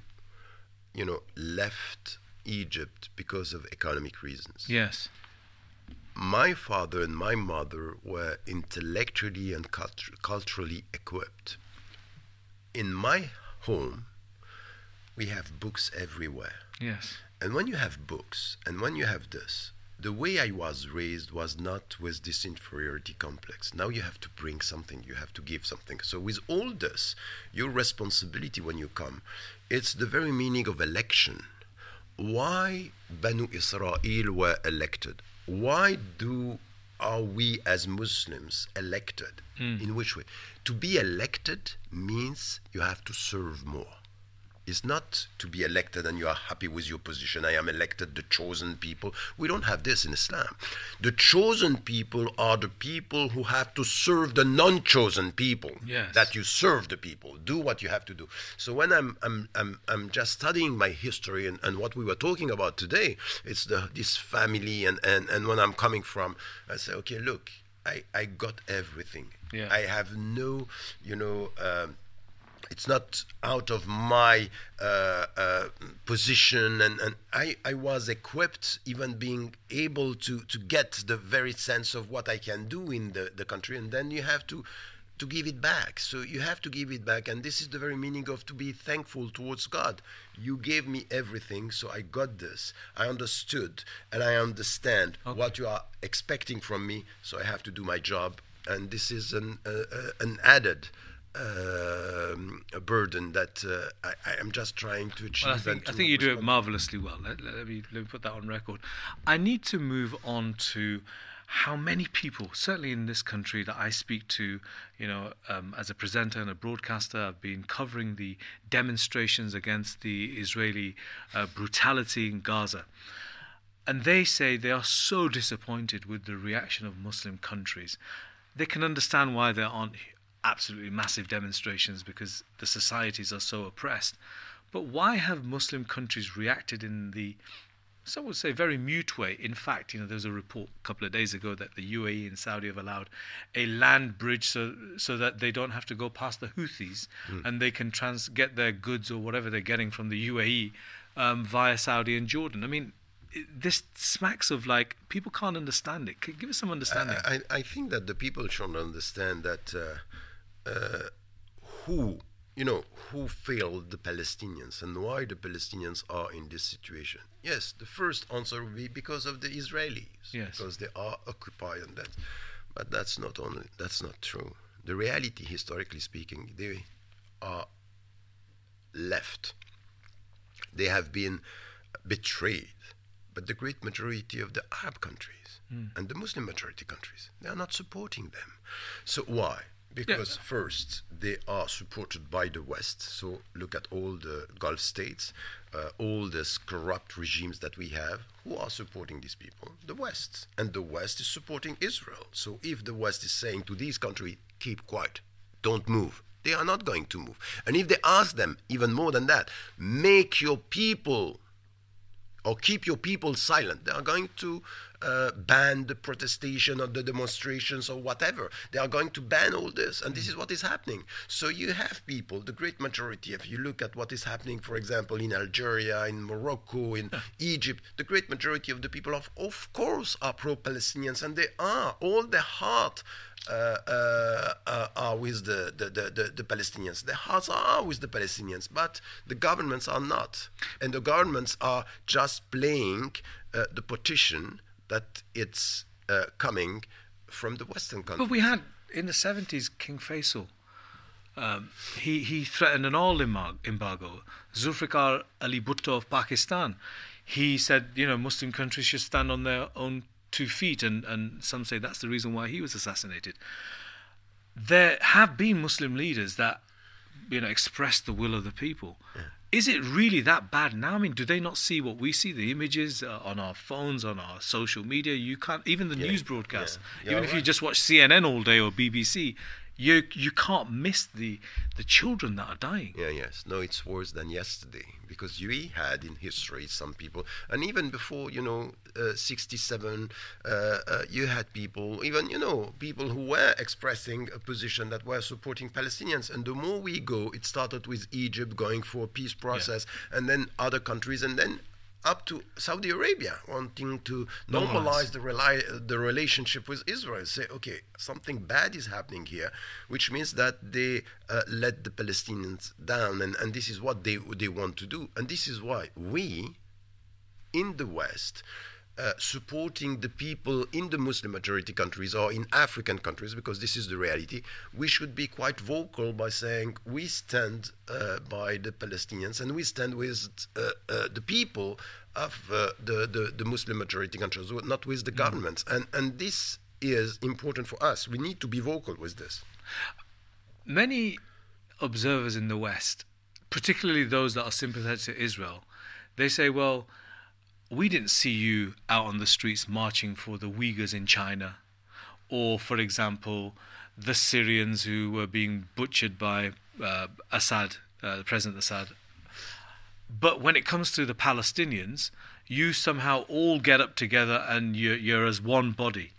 you know, left Egypt because of economic reasons.
Yes.
My father and my mother were intellectually and cultu- culturally equipped. In my home, we have books everywhere.
Yes.
And when you have books and when you have this, the way I was raised was not with this inferiority complex. Now you have to bring something, you have to give something. So, with all this, your responsibility when you come, it's the very meaning of election. Why Banu Israel were elected? Why do are we as Muslims elected? Hmm. In which way? To be elected means you have to serve more. It's not to be elected and you are happy with your position. I am elected, the chosen people. We don't have this in Islam. The chosen people are the people who have to serve the non chosen people.
Yes.
That you serve the people. Do what you have to do. So when I'm, I'm, I'm, I'm just studying my history and, and what we were talking about today, it's the, this family and, and, and when I'm coming from, I say, okay, look, I, I got everything.
Yeah.
I have no, you know, um, it's not out of my uh, uh, position. And, and I, I was equipped even being able to, to get the very sense of what I can do in the, the country. And then you have to to give it back. So you have to give it back. And this is the very meaning of to be thankful towards God. You gave me everything so I got this. I understood and I understand
Okay.
what you are expecting from me so I have to do my job. And this is an, uh, uh, an added a burden that uh, I, I am just trying to achieve.
Well, I think, I think you do it marvelously well. Let, let, let me, let me put that on record. I need to move on to how many people, certainly in this country that I speak to, you know, um, as a presenter and a broadcaster, I've been covering the demonstrations against the Israeli uh, brutality in Gaza. And they say they are so disappointed with the reaction of Muslim countries. They can understand why there aren't absolutely massive demonstrations because the societies are so oppressed. But why have Muslim countries reacted in the, some would say, very mute way? In fact, you know, there was a report a couple of days ago that the UAE and Saudi have allowed a land bridge so so that they don't have to go past the Houthis and they can trans get their goods or whatever they're getting from the UAE um, via Saudi and Jordan. I mean, this smacks of like people can't understand it. Give us some understanding.
I, I I think that the people should understand that uh, Uh, who you know who failed the Palestinians and why the Palestinians are in this situation. Yes, the first answer would be because of the Israelis,
Yes.
because they are occupied and that. But that's not only that's not true. The reality, historically speaking, they are left. They have been betrayed. But the great majority of the Arab countries hmm. and the Muslim majority countries, they are not supporting them. So why? Because first, they are supported by the West. So look at all the Gulf states, uh, all these corrupt regimes that we have. Who are supporting these people? The West. And the West is supporting Israel. So if the West is saying to these countries, keep quiet, don't move, they are not going to move. And if they ask them even more than that, make your people or keep your people silent. They are going to uh, ban the protestation or the demonstrations or whatever. They are going to ban all this, and this is what is happening. So you have people, the great majority, if you look at what is happening, for example, in Algeria, in Morocco, in Egypt, the great majority of the people, of, of course, are pro Palestinians, and they are. All their heart are with the, the, the, the, Palestinians. Their hearts are with the Palestinians, but the governments are not. And the governments are just playing uh, the partition that it's uh, coming from the Western countries.
But we had in the 70s King Faisal. Um, he, he threatened an oil embargo. Zulfikar Ali Bhutto of Pakistan, he said, you know, Muslim countries should stand on their own two feet, and, and some say that's the reason why he was assassinated. There have been Muslim leaders that, you know, expressed the will of the people. Yeah is it really that bad now? I mean, do they not see what we see? The images uh, on our phones, on our social media. You can't even the yeah, news broadcasts. Yeah. Even if right. you just watch CNN all day or BBC, you you can't miss the the children that are dying.
Yeah, yes. No, it's worse than yesterday because we had in history some people, and even before you know, uh, 67, uh, uh, you had people, even you know, people who were expressing a position that were supporting Palestinians. And the more we go, it started with Egypt going for a peace process, yeah. and then other countries, and then up to Saudi Arabia wanting to normalize the, the relationship with Israel. Say, okay, something bad is happening here, which means that they uh, let the Palestinians down, and, and this is what they, they want to do. And this is why we, in the West, uh, supporting the people in the Muslim majority countries or in African countries, because this is the reality, we should be quite vocal by saying we stand uh, by the Palestinians and we stand with uh, uh the people of uh, the, the, the, Muslim majority countries, not with the mm. governments. And, and this is important for us. We need to be vocal with this.
Many observers in the West, particularly those that are sympathetic to Israel, they say, well, we didn't see you out on the streets marching for the Uyghurs in China, or, for example, the Syrians who were being butchered by uh, Assad, uh, President Assad. But when it comes to the Palestinians, you somehow all get up together and you're, you're as one body.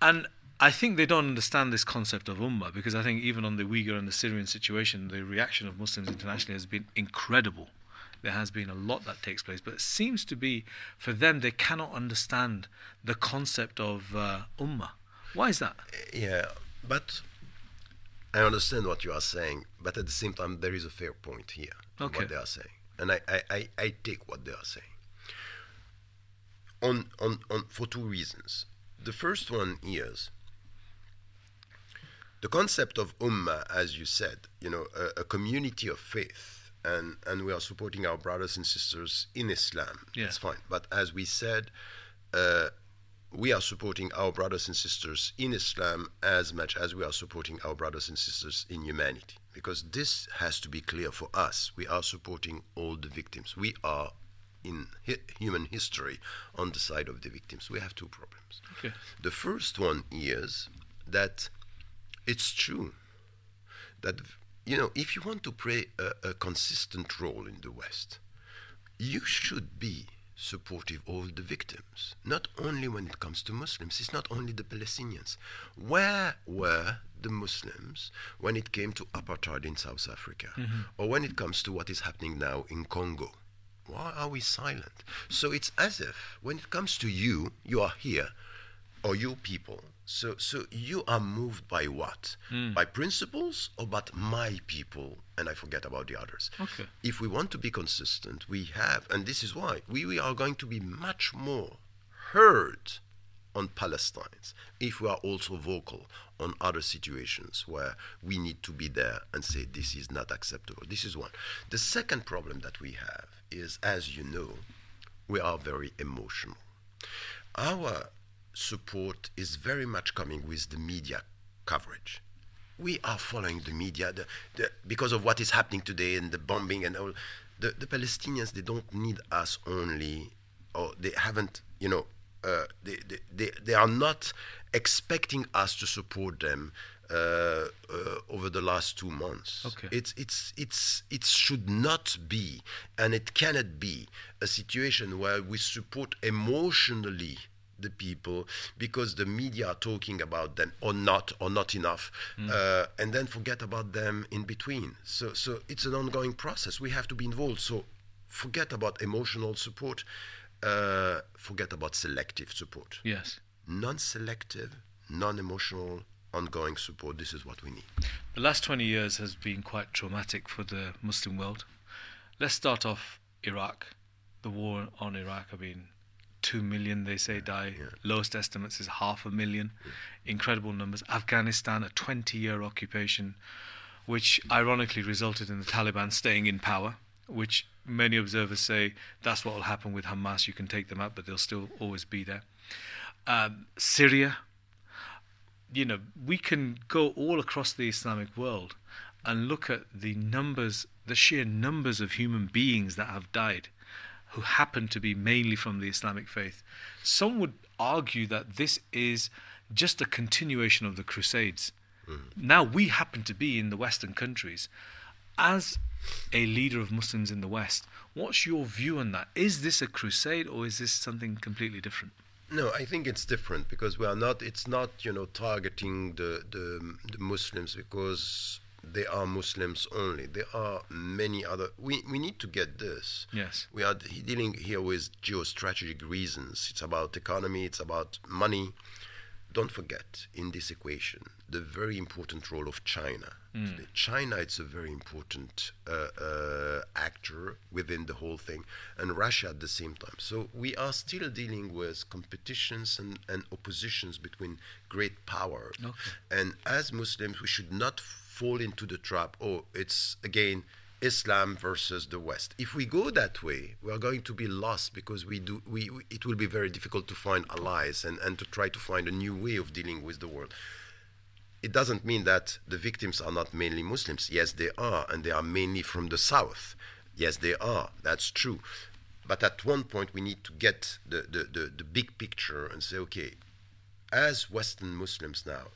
And I think they don't understand this concept of ummah because I think even on the Uyghur and the Syrian situation, the reaction of Muslims internationally has been incredible there has been a lot that takes place, but it seems to be for them they cannot understand the concept of uh, ummah. Why is that?
Yeah, but I understand what you are saying, but at the same time there is a fair point here. Okay. What they are saying, and I, I, I, I take what they are saying. On, on, on for two reasons. The first one is the concept of ummah, as you said, you know, a, a community of faith and and we are supporting our brothers and sisters in Islam. Yeah. That's fine. But as we said, uh, we are supporting our brothers and sisters in Islam as much as we are supporting our brothers and sisters in humanity. Because this has to be clear for us. We are supporting all the victims. We are in hi- human history on the side of the victims. We have two problems. Okay. The first one is that it's true that you know, if you want to play a, a consistent role in the West, you should be supportive of the victims, not only when it comes to Muslims, it's not only the Palestinians. Where were the Muslims when it came to apartheid in South Africa, mm-hmm. or when it comes to what is happening now in Congo? Why are we silent? So it's as if when it comes to you, you are here, or you people, so, so you are moved by what? Mm. By principles or by my people? And I forget about the others. Okay. If we want to be consistent, we have, and this is why we, we are going to be much more heard on Palestine if we are also vocal on other situations where we need to be there and say this is not acceptable. This is one. The second problem that we have is, as you know, we are very emotional. Our support is very much coming with the media coverage. We are following the media the, the, because of what is happening today and the bombing and all. The, the Palestinians, they don't need us only, or they haven't, you know, uh, they, they, they, they are not expecting us to support them uh, uh, over the last two months.
Okay.
It's it's it's it should not be, and it cannot be a situation where we support emotionally the people because the media are talking about them or not or not enough uh, and then forget about them in between so so it's an ongoing process we have to be involved so forget about emotional support uh, forget about selective support
Yes.
non-selective non-emotional ongoing support this is what we need
The last 20 years has been quite traumatic for the Muslim world. Let's start off Iraq. The war on Iraq, I mean, 2 million, they say, die. Lowest estimates is half a million. Incredible numbers. Afghanistan, a 20 year occupation, which ironically resulted in the Taliban staying in power, which many observers say that's what will happen with Hamas. You can take them out, but they'll still always be there. Um, Syria, you know, we can go all across the Islamic world and look at the numbers, the sheer numbers of human beings that have died who happen to be mainly from the Islamic faith. Some would argue that this is just a continuation of the Crusades. Hmm. Now we happen to be in the Western countries. As a leader of Muslims in the West, what's your view on that? Is this a crusade or is this something completely different?
No, I think it's different because we are not. It's not you know targeting the the, the Muslims because they are Muslims only. There are many other. We we need to get this.
Yes.
We are dealing here with geostrategic reasons. It's about economy. It's about money. Don't forget in this equation the very important role of China. Today, China is a very important uh, uh, actor within the whole thing, and Russia at the same time. So we are still dealing with competitions and, and oppositions between great powers.
Okay.
And as Muslims, we should not fall into the trap. Oh, it's again Islam versus the West. If we go that way, we are going to be lost because we do. We, we it will be very difficult to find allies and, and to try to find a new way of dealing with the world. It doesn't mean that the victims are not mainly Muslims. Yes, they are, and they are mainly from the south. Yes, they are. That's true. But at one point, we need to get the, the, the, the big picture and say, okay, as Western Muslims now,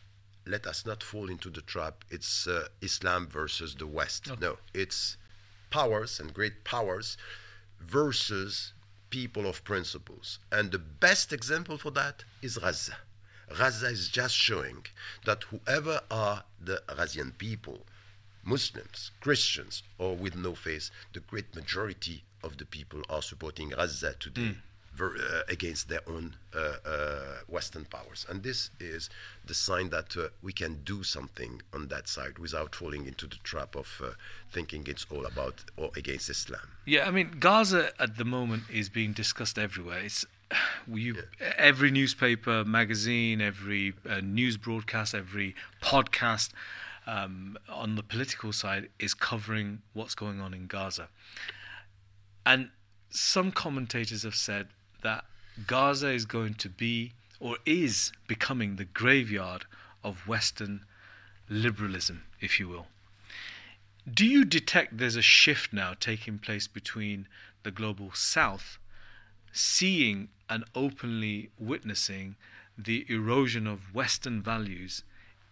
let us not fall into the trap. It's uh, Islam versus the West. No, it's powers and great powers versus people of principles. And the best example for that is Gaza. Gaza is just showing that whoever are the Ghazian people, Muslims, Christians, or with no faith, the great majority of the people are supporting Gaza today uh, against their own uh, uh, Western powers. And this is the sign that uh, we can do something on that side without falling into the trap of uh, thinking it's all about or against Islam.
Yeah, I mean, Gaza at the moment is being discussed everywhere. It's you, every newspaper, magazine, every uh, news broadcast, every podcast um, on the political side is covering what's going on in Gaza. And some commentators have said that Gaza is going to be or is becoming the graveyard of Western liberalism, if you will. Do you detect there's a shift now taking place between the global south seeing and openly witnessing the erosion of Western values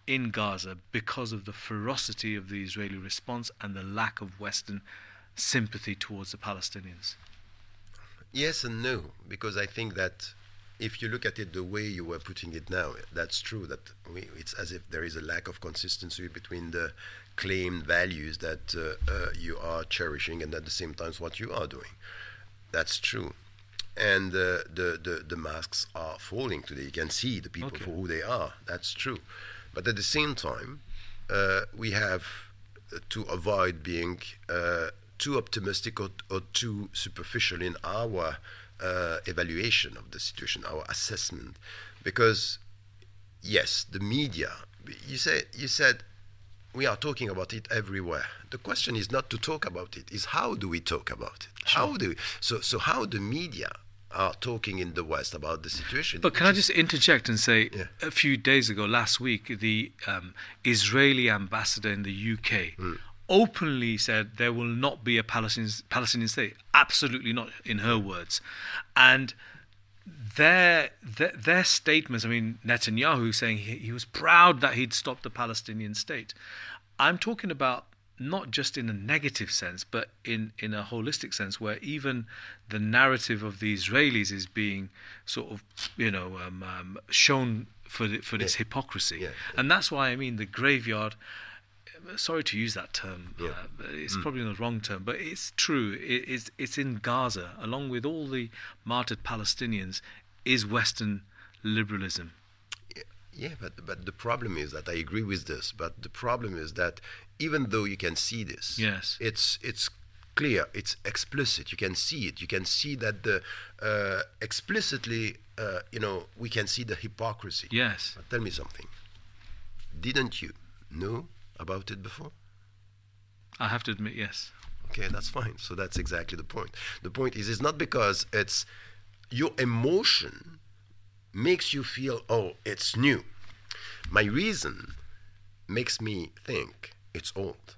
in Gaza because of the ferocity of the Israeli response and the lack of Western sympathy towards the Palestinians?
Yes and no, because I think that if you look at it the way you were putting it now, that's true. That we, it's as if there is a lack of consistency between the claimed values that uh, uh, you are cherishing and at the same time what you are doing. That's true. And uh, the, the the masks are falling today. You can see the people
Okay.
for who they are. That's true. But at the same time, uh, we have to avoid being uh, too optimistic or, or too superficial in our uh, evaluation of the situation, our assessment, because yes, the media. You said you said we are talking about it everywhere. The question is not to talk about it; is how do we talk about it? How do we? So so how the media are talking in the West about the situation?
But can I just interject and say,
Yeah.
a few days ago, last week, the um, Israeli ambassador in the UK
Hmm.
Openly said there will not be a Palestinian, Palestinian state. Absolutely not, in her words. And their, their their statements. I mean, Netanyahu saying he, he was proud that he'd stopped the Palestinian state. I'm talking about not just in a negative sense, but in, in a holistic sense, where even the narrative of the Israelis is being sort of, you know, um, um, shown for the, for this
Yeah.
hypocrisy,
Yeah.
and that's why I mean the graveyard. Sorry to use that term.
Yeah.
Uh, it's probably the wrong term, but it's true. It, it's it's in Gaza, along with all the martyred Palestinians, is Western liberalism.
Yeah, but but the problem is that I agree with this. But the problem is that even though you can see this,
Yes.
it's it's clear, it's explicit. You can see it. You can see that the uh, explicitly, uh, you know, we can see the hypocrisy.
Yes.
But tell me something. Didn't you know about it before?
I have to admit, yes.
Okay, that's fine. So that's exactly the point. The point is, it's not because it's your emotion makes you feel, oh, it's new. My reason makes me think it's old.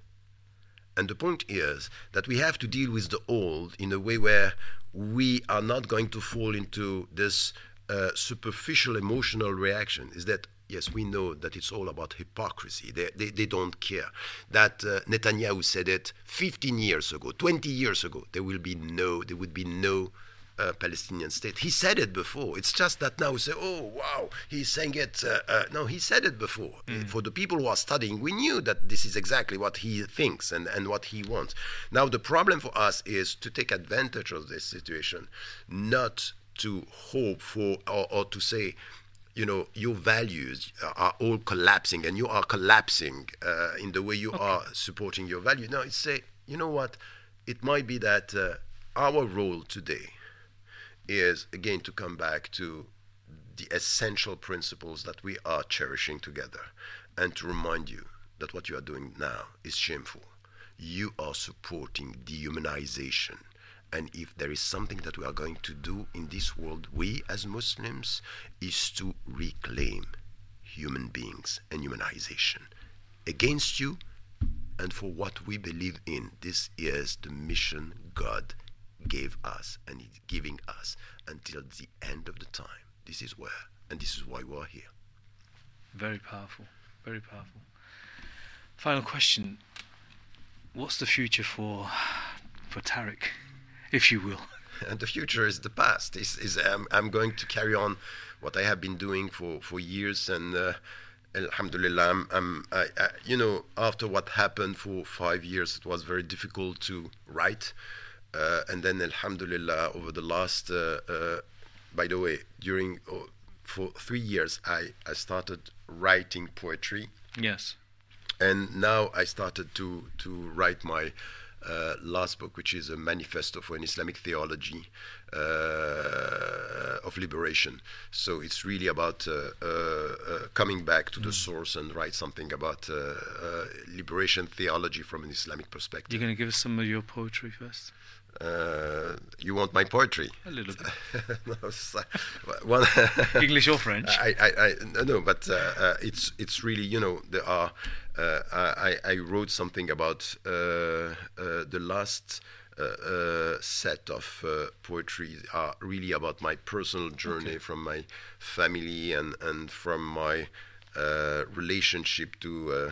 And the point is that we have to deal with the old in a way where we are not going to fall into this uh, superficial emotional reaction. Is that yes, we know that it's all about hypocrisy. They, they, they don't care. That uh, Netanyahu said it 15 years ago, 20 years ago. There will be no, there would be no uh, Palestinian state. He said it before. It's just that now we say, oh, wow, he's saying it. Uh, uh, no, he said it before. For the people who are studying, we knew that this is exactly what he thinks and, and what he wants. Now, the problem for us is to take advantage of this situation, not to hope for or, or to say, you know, your values are all collapsing and you are collapsing uh, in the way you are supporting your value. now it's say, you know what? It might be that uh, our role today is again to come back to the essential principles that we are cherishing together and to remind you that what you are doing now is shameful. You are supporting dehumanization. And if there is something that we are going to do in this world, we as Muslims, is to reclaim human beings and humanization against you and for what we believe in. This is the mission God gave us and He's giving us until the end of the time. This is where, and this is why we're here.
Very powerful. Very powerful. Final question. What's the future for for Tariq, if you will?
and the future is the past. Is is um, I'm going to carry on what I have been doing for for years, and uh, Alhamdulillah, I'm, I'm I, I, you know after what happened for five years, it was very difficult to write, uh, and then Alhamdulillah over the last, uh, uh, by the way, during oh, for three years, I I started writing poetry
Yes.
and now I started to to write my uh, last book, which is a manifesto for an Islamic theology uh, of liberation. So it's really about uh, uh, uh, coming back to the source and write something about uh, uh, liberation theology from an Islamic perspective.
You're going to give us some of your poetry first?
Uh, you want my poetry?
A little bit.
no, so- one
English or French?
I, I, I no, no, but uh, uh, it's it's really you know there are uh, I I wrote something about uh, uh, the last. Uh, set of uh, poetry are really about my personal journey from my family and and from my uh, relationship to uh,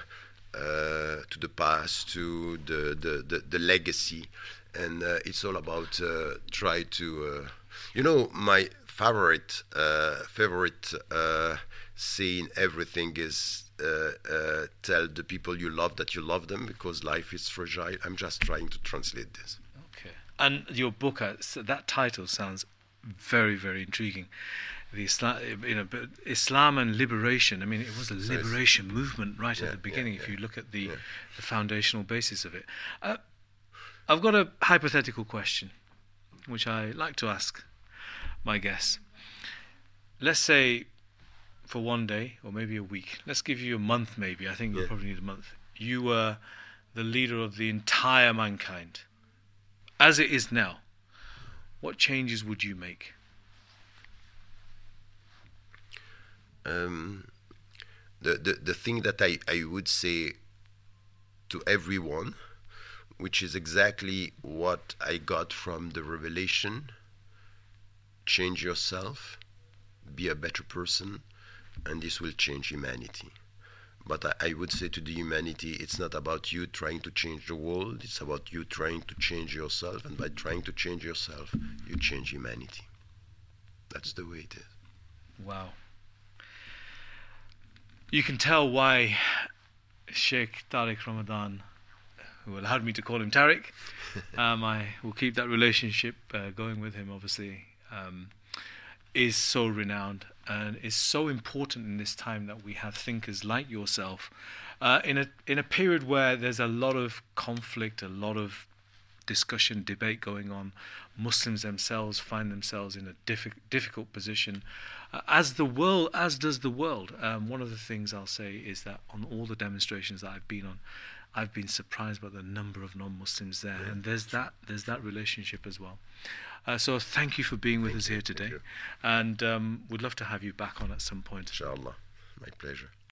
uh, to the past, to the the, the, the legacy, and uh, it's all about uh, try to uh, you know my favorite uh, favorite uh, saying everything is uh, uh, tell the people you love that you love them because life is fragile. I'm just trying to translate this.
Okay. And your book, uh, that title sounds very, very intriguing. The Islam, you know, but Islam and liberation. I mean, it was a liberation movement right
Yeah,
at the
yeah,
beginning. If
yeah,
you look at the, the foundational basis of it, uh, I've got a hypothetical question, which I like to ask my guests. Let's say, for one day or maybe a week. Let's give you a month. Maybe I think you'll probably need a month. You were the leader of the entire mankind as it is now, what changes would you make?
um, the, the the thing that I, I would say to everyone, which is exactly what I got from the revelation, change yourself, be a better person, and this will change humanity. But I, I, would say to the humanity, it's not about you trying to change the world, it's about you trying to change yourself, and by trying to change yourself, you change humanity. That's the way it is.
Wow. You can tell why Sheikh Tariq Ramadan, who allowed me to call him Tariq, um, I will keep that relationship uh, going with him, obviously, um, is so renowned and is so important in this time that we have thinkers like yourself uh, in a in a period where there's a lot of conflict, a lot of discussion, debate going on. Muslims themselves find themselves in a diffi- difficult position, uh, as the world, as does the world. Um, one of the things I'll say is that on all the demonstrations that I've been on, I've been surprised by the number of non-Muslims there, yeah. and there's that there's that relationship as well. Uh, so thank you for being with
thank
us
you,
here today, and um, we'd love to have you back on at some point.
Inshallah, my pleasure.